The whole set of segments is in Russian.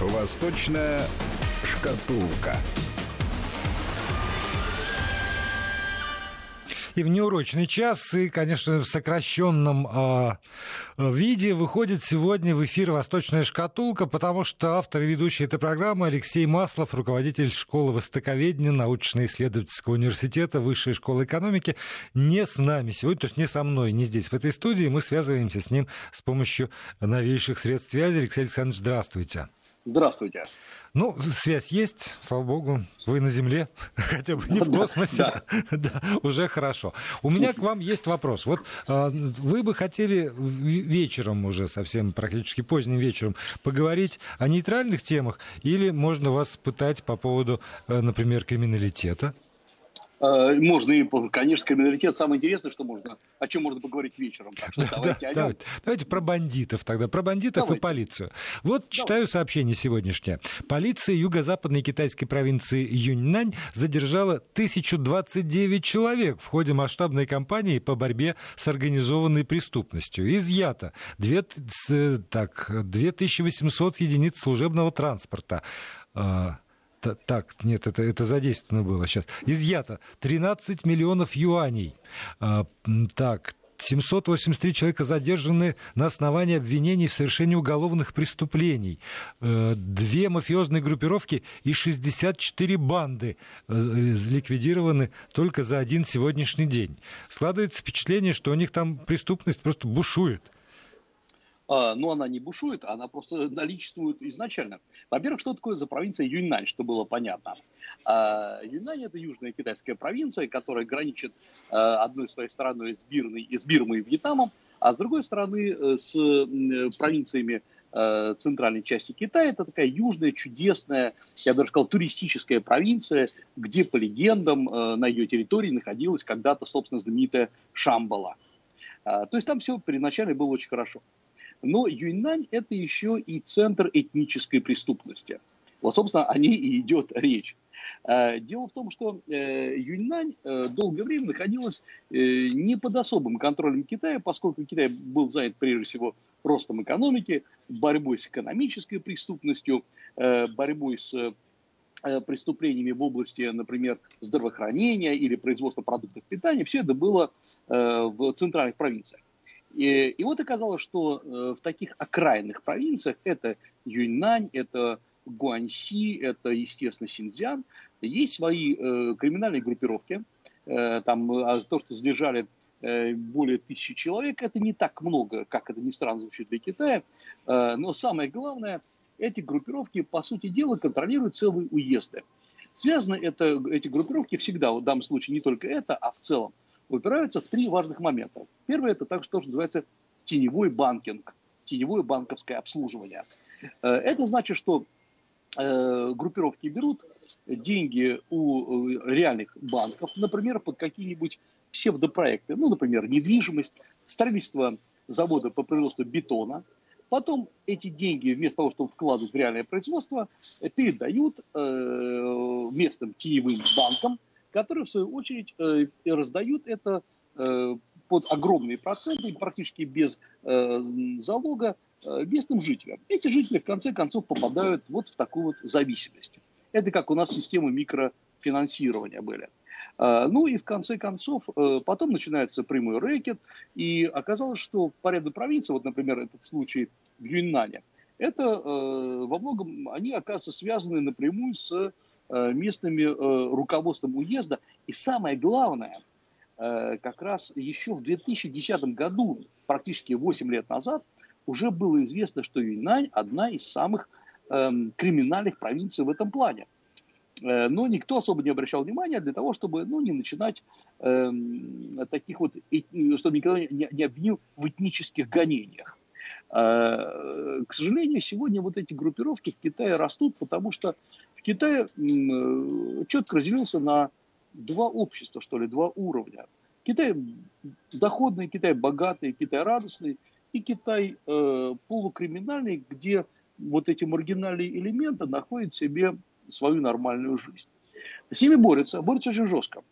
Восточная шкатулка. И в неурочный час, и, конечно, в сокращенном э, виде выходит сегодня в эфир «Восточная шкатулка», потому что автор и ведущий этой программы Алексей Маслов, руководитель школы востоковедения научно-исследовательского университета Высшей школы экономики, не с нами сегодня, то есть не со мной, не здесь, в этой студии. Мы связываемся с ним с помощью новейших средств связи. Алексей Александрович, здравствуйте. Здравствуйте. Ну, связь есть, слава богу. Вы на Земле, хотя бы не в космосе. Да, да. уже хорошо. У меня к вам есть вопрос. Вот а, вы бы хотели вечером уже, совсем практически поздним вечером, поговорить о нейтральных темах или можно вас пытать по поводу, э, например, криминалитета? Э, можно и, конечно, криминалитет. Самое интересное, что можно, о чем можно поговорить вечером. Так что давайте, да, давайте, давайте про бандитов тогда, про бандитов давайте. и полицию. Вот давайте. читаю сообщение сегодняшнее. Полиция юго-западной китайской провинции Юньнань задержала 1029 человек в ходе масштабной кампании по борьбе с организованной преступностью. Изъято 2, так, 2800 единиц служебного транспорта а, так, нет, это, это задействовано было сейчас. Изъято 13 миллионов юаней. А, так, 783 человека задержаны на основании обвинений в совершении уголовных преступлений. Э, две мафиозные группировки и 64 банды э, ликвидированы только за один сегодняшний день. Складывается впечатление, что у них там преступность просто бушует. А, но она не бушует, она просто наличествует изначально. Во-первых, что такое за провинция Юньнань, что было понятно. А, Юньнань – это южная китайская провинция, которая граничит а, одной своей стороной с, Бирной, с Бирмой и Вьетнамом, а с другой стороны э, с провинциями э, центральной части Китая. Это такая южная, чудесная, я бы даже сказал, туристическая провинция, где, по легендам, э, на ее территории находилась когда-то, собственно, знаменитая Шамбала. То есть там все первоначально было очень хорошо. Но Юньнань – это еще и центр этнической преступности. Вот, собственно, о ней и идет речь. Э, дело в том, что э, Юньнань э, долгое время находилась не под особым контролем Китая, поскольку Китай был занят прежде всего ростом экономики, борьбой с экономической преступностью, борьбой с преступлениями в области, например, здравоохранения или производства продуктов питания. Все это было в центральных провинциях. И, и вот оказалось, что э, в таких окраинных провинциях, это Юньнань, это Гуаньси, это, естественно, Синьцзян, есть свои э, криминальные группировки. Э, там а то, что задержали э, более тысячи человек, это не так много, как это ни странно звучит для Китая. Э, но самое главное, эти группировки, по сути дела, контролируют целые уезды. Связано это, эти группировки всегда, в данном случае не только это, а в целом, упираются в три важных момента. Первое – это так, что называется теневой банкинг, теневое банковское обслуживание. Э, это значит, что э, группировки берут деньги у э, реальных банков, например, под какие-нибудь псевдопроекты, ну, например, недвижимость, строительство завода по производству бетона. Потом эти деньги, вместо того, чтобы вкладывать в реальное производство, передают местным теневым банкам, которые, в свою очередь, э, раздают это э, под огромные проценты, практически без э, залога, местным жителям. Эти жители, в конце концов, попадают вот в такую вот зависимость. Это как у нас системы микрофинансирования были. Ну и в конце концов, потом начинается прямой рэкет, и оказалось, что по ряду провинций, вот, например, этот случай в Юньнане, это во многом, они, оказывается, связаны напрямую с местными э, руководством уезда. И самое главное, э, как раз еще в 2010 году, практически 8 лет назад, уже было известно, что Юньнань одна из самых эм, криминальных провинций в этом плане. Но никто особо не обращал внимания для того, чтобы ну, не начинать э, таких вот, чтобы никто не, не обвинил в этнических гонениях. Э, к сожалению, сегодня вот эти группировки в Китае растут, потому что в Китае э, четко разделился на два общества, что ли, два уровня. Китай доходный, Китай богатый, Китай радостный, и Китай э, полукриминальный, где вот эти маргинальные элементы находят себе свою нормальную жизнь. С ними борются, борются очень жестко.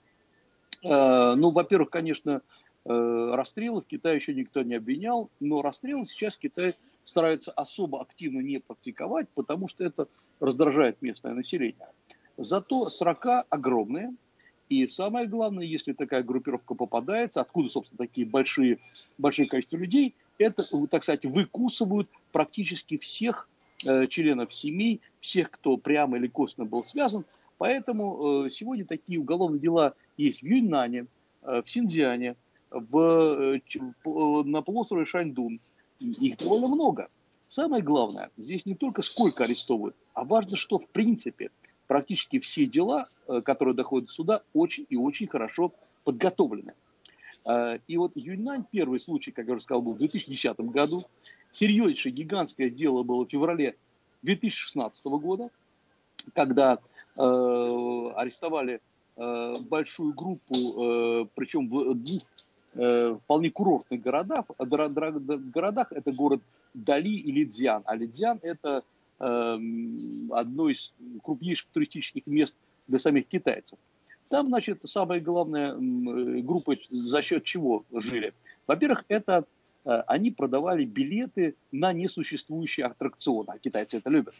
Э, ну, во-первых, конечно, э, расстрелы в Китае еще никто не обвинял, но расстрелы сейчас Китай стараются особо активно не практиковать, потому что это раздражает местное население. Зато срока огромные, и самое главное, если такая группировка попадается, откуда, собственно, такие большие, большие количество людей, это, так сказать, выкусывают практически всех э, членов семей, всех, кто прямо или косвенно был связан. Поэтому э, сегодня такие уголовные дела есть в Юньнане, э, в Синьцзяне, в, э, в, на полуострове Шаньдун. Их довольно много. Самое главное, здесь не только сколько арестовывают, а важно, что в принципе практически все дела, э, которые доходят до суда, очень и очень хорошо подготовлены. Э, и вот Юньнань, первый случай, как я уже сказал, был в 2010 году. Серьезнейшее гигантское дело было в феврале 2016 года, когда э, арестовали э, большую группу, э, причем в двух э, вполне курортных городах. городах. Это город Дали и Лидзян. А Лидзян это Эм, одно из крупнейших туристических мест для самих китайцев. Там, значит, самая главная группа за счет чего жили? Во-первых, это э, они продавали билеты на несуществующие аттракционы, а китайцы это любят.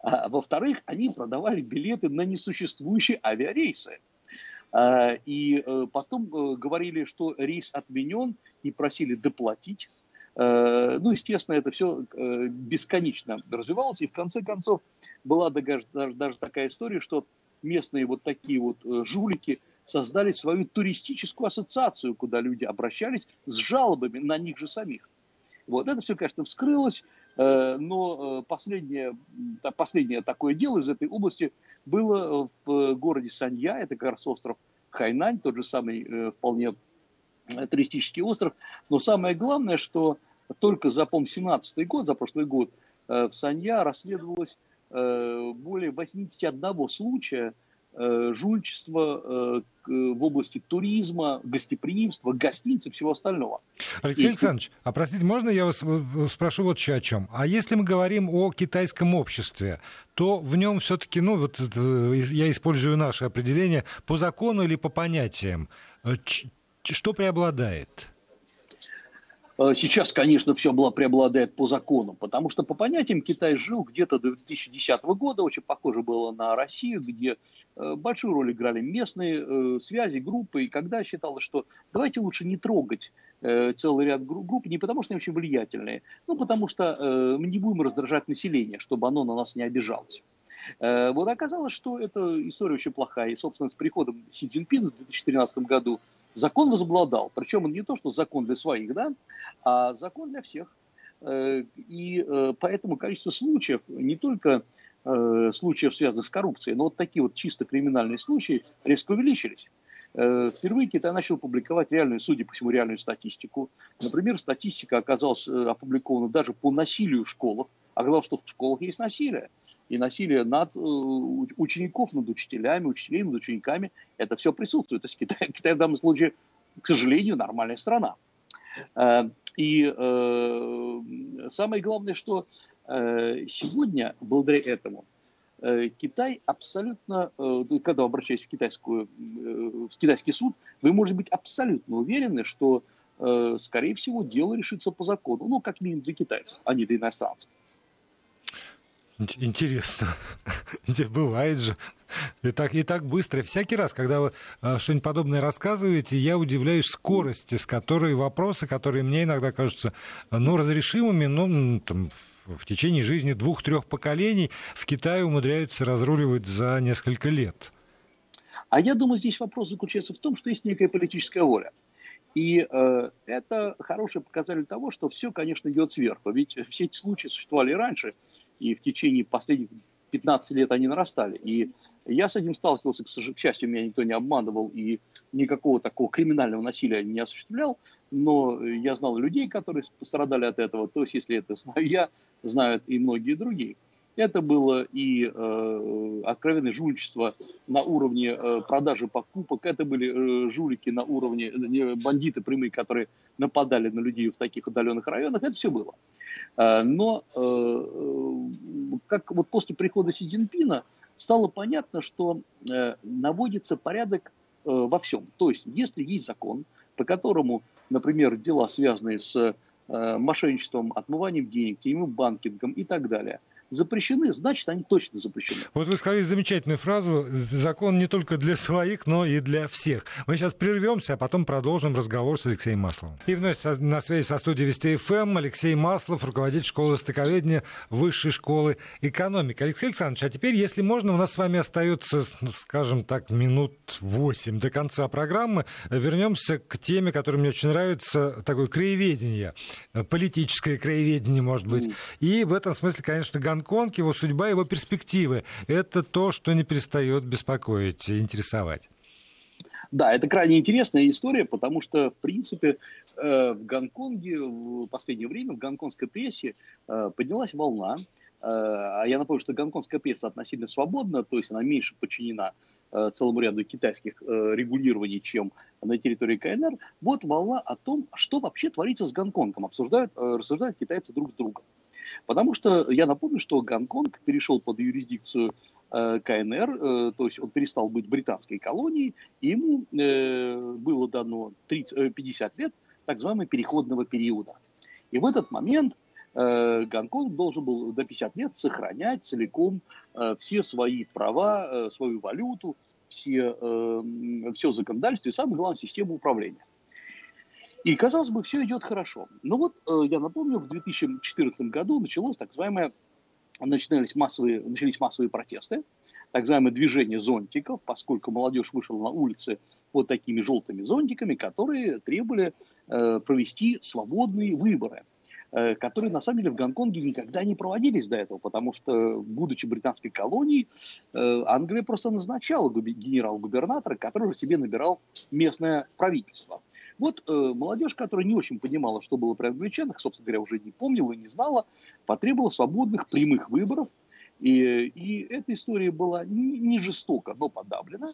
А, во-вторых, они продавали билеты на несуществующие авиарейсы. А, и э, потом э, говорили, что рейс отменен, и просили доплатить. Э, ну, естественно, это все э, бесконечно развивалось, и в конце концов была даже, даже такая история, что местные вот такие вот э, жулики создали свою туристическую ассоциацию, куда люди обращались с жалобами на них же самих. Вот это все, конечно, вскрылось, но последнее, последнее такое дело из этой области было в городе Санья, это как раз остров Хайнань, тот же самый вполне туристический остров. Но самое главное, что только за, по 17 год, за прошлый год, э, в Санья расследовалось э, более 81 случая э, жульчества в области туризма, гостеприимства, гостиниц и всего остального. Алексей и... Александрович, а простите, можно я вас спрошу вот еще о чем? А если мы говорим о китайском обществе, то в нем все-таки, ну вот я использую наше определение, по закону или по понятиям, что преобладает? Э, сейчас, конечно, все было преобладает по закону, потому что по понятиям Китай жил где-то до 2010 года, очень похоже было на Россию, где э, большую роль играли местные э, связи, группы, и когда считалось, что давайте лучше не трогать целый ряд групп, не потому что они очень влиятельные, но потому что мы не будем раздражать население, чтобы оно на нас не обижалось. Вот оказалось, что эта история очень плохая. И, собственно, с приходом Си Цзиньпина в 2013 году закон возобладал. Причем он не то, что закон для своих, да, а закон для всех. Э, и э, поэтому количество случаев, не только э, случаев, связанных с коррупцией, но вот такие вот чисто криминальные случаи резко увеличились. Впервые Китай начал публиковать реальную, судя по всему, реальную статистику. Например, статистика оказалась опубликована даже по насилию в школах. Оказалось, что в школах есть насилие и насилие над э, учеников, над учителями, учителей над учениками, это все присутствует. То есть Китай, Китай в данном случае, к сожалению, нормальная страна. Э, и э, самое главное, что сегодня, благодаря этому, Китай абсолютно, когда вы обращаетесь в, китайскую, в китайский суд, вы можете быть абсолютно уверены, что, скорее всего, дело решится по закону. Ну, как минимум для китайцев, а не для иностранцев. Интересно. Бывает же. И так, и так быстро. Всякий раз, когда вы э, что-нибудь подобное рассказываете, я удивляюсь скорости, с которой вопросы, которые мне иногда кажутся ну, разрешимыми, но там, в течение жизни двух-трех поколений в Китае умудряются разруливать за несколько лет. А я думаю, здесь вопрос заключается в том, что есть некая политическая воля. И э, это хороший показатель того, что все, конечно, идет сверху. Ведь все эти случаи существовали раньше, и в течение последних 15 лет они нарастали. И я с этим сталкивался, к счастью, меня никто не обманывал и никакого такого криминального насилия не осуществлял, но я знал людей, которые пострадали от этого, то есть если это знаю я, знают и многие другие. Это было и э, откровенное жульничество на уровне э, продажи покупок, это были э, жулики на уровне, э, бандиты прямые, которые нападали на людей в таких удаленных районах, это все было. Э, но э, э, как вот после прихода Си Цзиньпина стало понятно, что э, наводится порядок э, во всем. То есть, если есть закон, по которому, например, дела, связанные с э, мошенничеством, отмыванием денег, теневым банкингом и так далее – запрещены, значит, они точно запрещены. Вот вы сказали замечательную фразу «закон не только для своих, но и для всех». Мы сейчас прервемся, а потом продолжим разговор с Алексеем Масловым. И вновь на связи со студией Вести ФМ Алексей Маслов, руководитель школы стыковедения Высшей школы экономики. Алексей Александрович, а теперь, если можно, у нас с вами остается, ну, скажем так, минут восемь до конца программы. Вернемся к теме, которая мне очень нравится, такое краеведение, политическое краеведение, может быть. И в этом смысле, конечно, Гонконг, его судьба, его перспективы. Это то, что не перестает беспокоить, интересовать. Да, это крайне интересная история, потому что, в принципе, э, в Гонконге в последнее время, в гонконгской прессе э, поднялась волна. Э, а я напомню, что гонконгская пресса относительно свободна, то есть она меньше подчинена целому ряду китайских регулирований, чем на территории КНР. Вот волна о том, что вообще творится с Гонконгом. Обсуждают, рассуждают китайцы друг с другом. Потому что я напомню, что Гонконг перешел под юрисдикцию э, КНР, э, то есть он перестал быть британской колонией, и ему э, было дано 30, 50 лет так называемого переходного периода. И в этот момент Гонконг должен был до 50 лет сохранять целиком все свои права, свою валюту, все, все законодательство и, самое главное, систему управления. И, казалось бы, все идет хорошо. Но вот, э, я напомню, в 2014 году началось так называемое, начинались массовые, начались массовые протесты, так называемое движение зонтиков, поскольку молодежь вышла на улицы под такими желтыми зонтиками, которые требовали э, провести свободные выборы, э, которые на самом деле в Гонконге никогда не проводились до этого, потому что, будучи британской колонией, э, Англия просто назначала генерал-губернатора, который себе набирал местное правительство. Вот э, молодежь, которая не очень понимала, что было при англичанах, собственно говоря, уже не помнила и не знала, потребовала свободных прямых выборов. И, и эта история была не, не жестоко, но подавлена.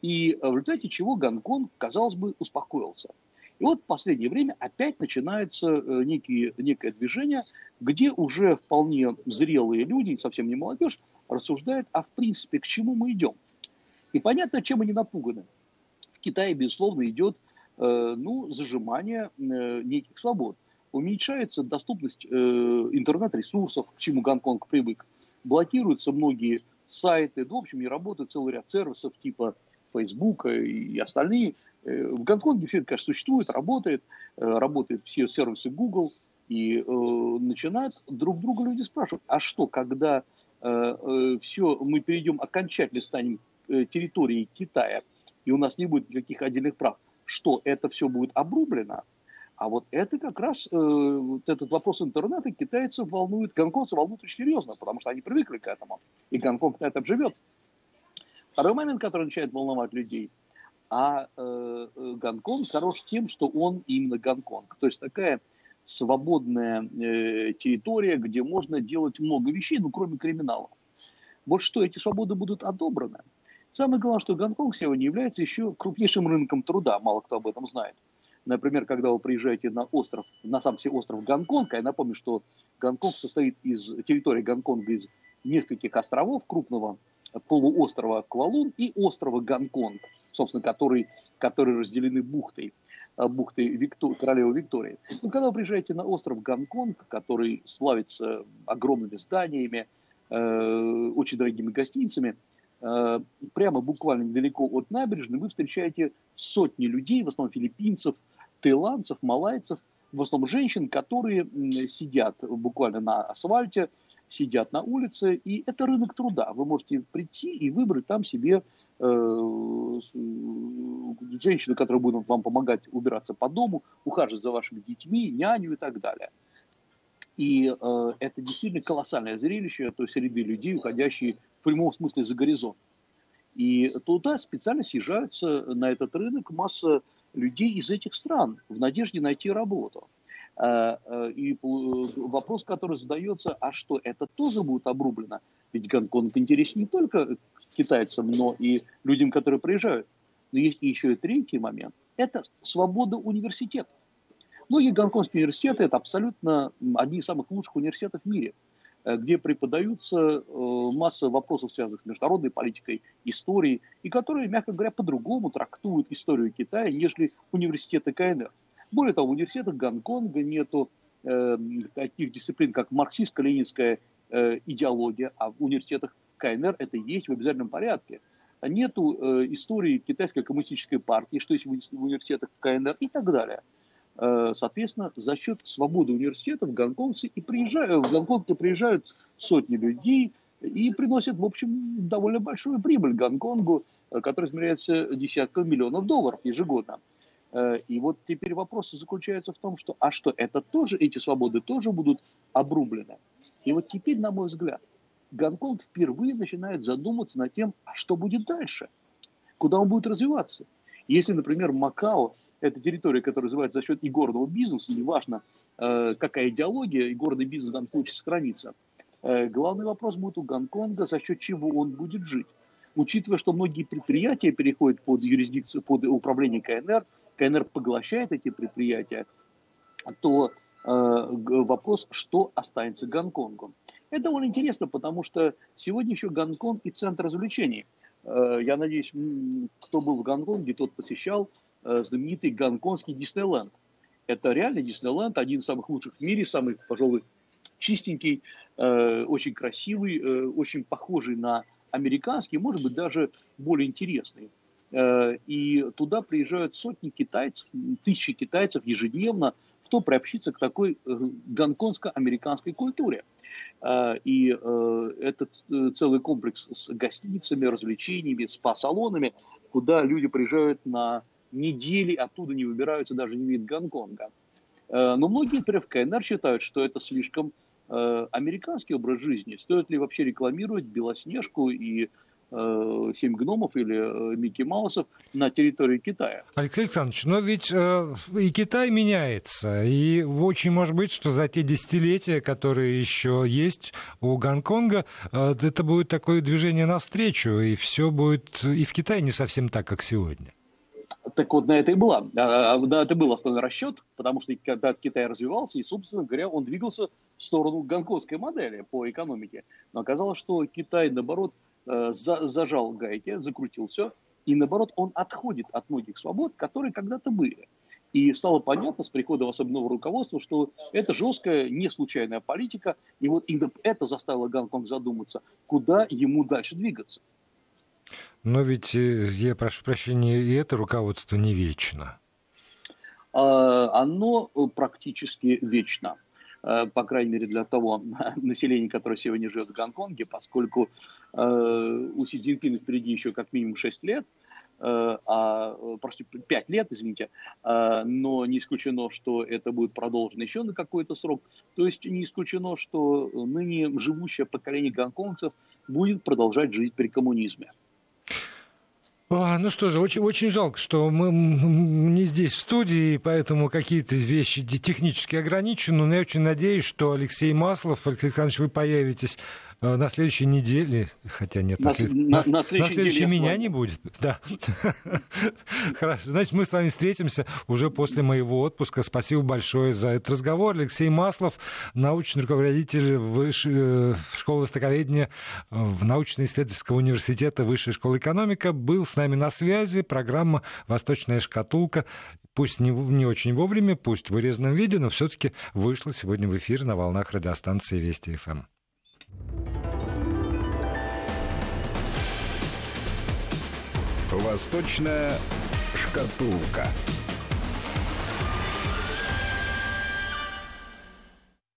И в результате чего Гонконг, казалось бы, успокоился. И вот в последнее время опять начинается э, некие, некое движение, где уже вполне зрелые люди, совсем не молодежь, рассуждают, а в принципе к чему мы идем. И понятно, чем они напуганы. В Китае, безусловно, идет Э, ну, зажимание э, неких свобод. Уменьшается доступность э, интернет-ресурсов, к чему Гонконг привык. Блокируются многие сайты, в общем, не работает целый ряд сервисов типа Facebook и остальные. В Гонконге все это, конечно, существует, работает, работают все сервисы Google, и начинают друг друга люди спрашивать, а что, когда все, мы перейдем, окончательно станем территорией Китая, и у нас не будет никаких отдельных прав, что это все будет обрублено. А вот это как раз, э, вот этот вопрос интернета китайцев волнует, гонконгцев волнует очень серьезно, потому что они привыкли к этому. И Гонконг на этом живет. Второй момент, который начинает волновать людей, а э, э, Гонконг хорош тем, что он именно Гонконг. То есть такая свободная э, территория, где можно делать много вещей, ну, кроме криминала. Вот что, эти свободы будут одобраны. Самое главное, что Гонконг сегодня является еще крупнейшим рынком труда, мало кто об этом знает. Например, когда вы приезжаете на остров, на сам себе остров Гонконг, а я напомню, что Гонконг состоит из территории Гонконга из нескольких островов крупного полуострова Квалун и острова Гонконг, собственно, который, которые разделены бухтой, э, бухтой Виктор, королевы Виктории. Но когда вы приезжаете на остров Гонконг, который славится огромными зданиями, э, очень дорогими гостиницами, прямо буквально недалеко от набережной вы встречаете сотни людей, в основном филиппинцев, таиландцев, малайцев, в основном женщин, которые сидят буквально на асфальте, сидят на улице, и это рынок труда. Вы можете прийти и выбрать там себе э, женщину, которая будет вам помогать убираться по дому, ухаживать за вашими детьми, няню и так далее. И э, это действительно колоссальное зрелище той среды людей, уходящие в прямом смысле за горизонт. И туда специально съезжаются на этот рынок масса людей из этих стран в надежде найти работу. А, а, и вопрос, который задается, а что, это тоже будет обрублено? Ведь Гонконг интересен не только китайцам, но и людям, которые приезжают. Но есть еще и третий момент. Это свобода университета. Многие гонконгские университеты – это абсолютно одни из самых лучших университетов в мире – где преподаются э, масса вопросов, связанных с международной политикой, историей, и которые, мягко говоря, по-другому трактуют историю Китая, нежели университеты КНР. Более того, в университетах Гонконга нету э, таких дисциплин, как марксистско-ленинская э, идеология, а в университетах КНР это есть в обязательном порядке. Нету э, истории китайской коммунистической партии, что есть в, в университетах КНР и так далее. Э, соответственно, за счет свободы университетов гонконгцы и приезжают, в Гонконг приезжают сотни людей и приносят, в общем, довольно большую прибыль Гонконгу, э, которая измеряется десятками миллионов долларов ежегодно. Э, и вот теперь вопрос заключается в том, что, а что, это тоже, эти свободы тоже будут обрублены. И вот теперь, на мой взгляд, Гонконг впервые начинает задуматься над тем, а что будет дальше, куда он будет развиваться. Если, например, Макао – это территория, которая развивается за счет игорного бизнеса, неважно, э, какая идеология, игорный бизнес в данном случае сохранится, э, главный вопрос будет у Гонконга, за счет чего он будет жить. Учитывая, что многие предприятия переходят под юрисдикцию, под управление КНР, КНР поглощает эти предприятия, то э, вопрос, что останется Гонконгу. Это довольно интересно, потому что сегодня еще Гонконг и центр развлечений. Я надеюсь, кто был в Гонконге, тот посещал знаменитый гонконгский Диснейленд. Это реально Диснейленд, один из самых лучших в мире, самый, пожалуй, чистенький, э, очень красивый, очень похожий на американский, может быть, даже более интересный. И туда приезжают сотни китайцев, тысячи китайцев ежедневно, кто приобщиться к такой гонконгско-американской культуре. И э, этот э, целый комплекс с гостиницами, развлечениями, спа-салонами, куда люди приезжают на недели, оттуда не выбираются, даже не видят Гонконга. Э, но многие, например, в КНР считают, что это слишком американский образ жизни. Стоит ли вообще рекламировать Белоснежку и э, «Семь гномов» или э, «Микки Маусов» на территории Китая. Алексей Александрович, но ведь э, и Китай меняется, и очень может быть, что за те десятилетия, которые еще есть у Гонконга, э, это будет такое движение навстречу, и все будет и в Китае не совсем так, как сегодня. Так вот, на это и было. Да, это был основной расчет, потому что когда Китай развивался, и, собственно говоря, он двигался в сторону гонконгской модели по экономике. Но оказалось, что Китай, наоборот, Э, за, зажал гайки, закрутил все, и наоборот он отходит от многих свобод, которые когда-то были. И стало понятно с приходом особенного руководства, что это жесткая, не случайная политика, и вот это заставило Гонконг задуматься, куда ему дальше двигаться. Но ведь, э, я прошу прощения, и это руководство не вечно. А, оно практически вечно. Э, по крайней мере, для того населения, которое сегодня живет в Гонконге, поскольку э, у Си Цзиньпина впереди еще как минимум 6 лет, э, а, прости, 5 лет, извините, но не исключено, что это будет продолжено еще на какой-то срок. То есть не исключено, что ныне живущее поколение гонконгцев будет продолжать жить при коммунизме. А, ну что же, очень, очень жалко, что мы не здесь в студии, поэтому какие-то вещи технически ограничены. Но я очень надеюсь, что Алексей Маслов, Алексей Александрович, вы появитесь на следующей неделе, хотя нет, на, на, след... на, на, на следующей, следующей меня не будет. Да. Хорошо, значит, мы с вами встретимся уже после моего отпуска. Спасибо большое за этот разговор. Алексей Маслов, научный руководитель высшей э, школы востоковедения в научно-исследовательского университета Высшей школы экономика, был с нами на связи. Программа «Восточная шкатулка» пусть не, не очень вовремя, пусть в вырезанном виде, но все-таки вышла сегодня в эфир на волнах радиостанции Вести ФМ. Восточная шкатулка.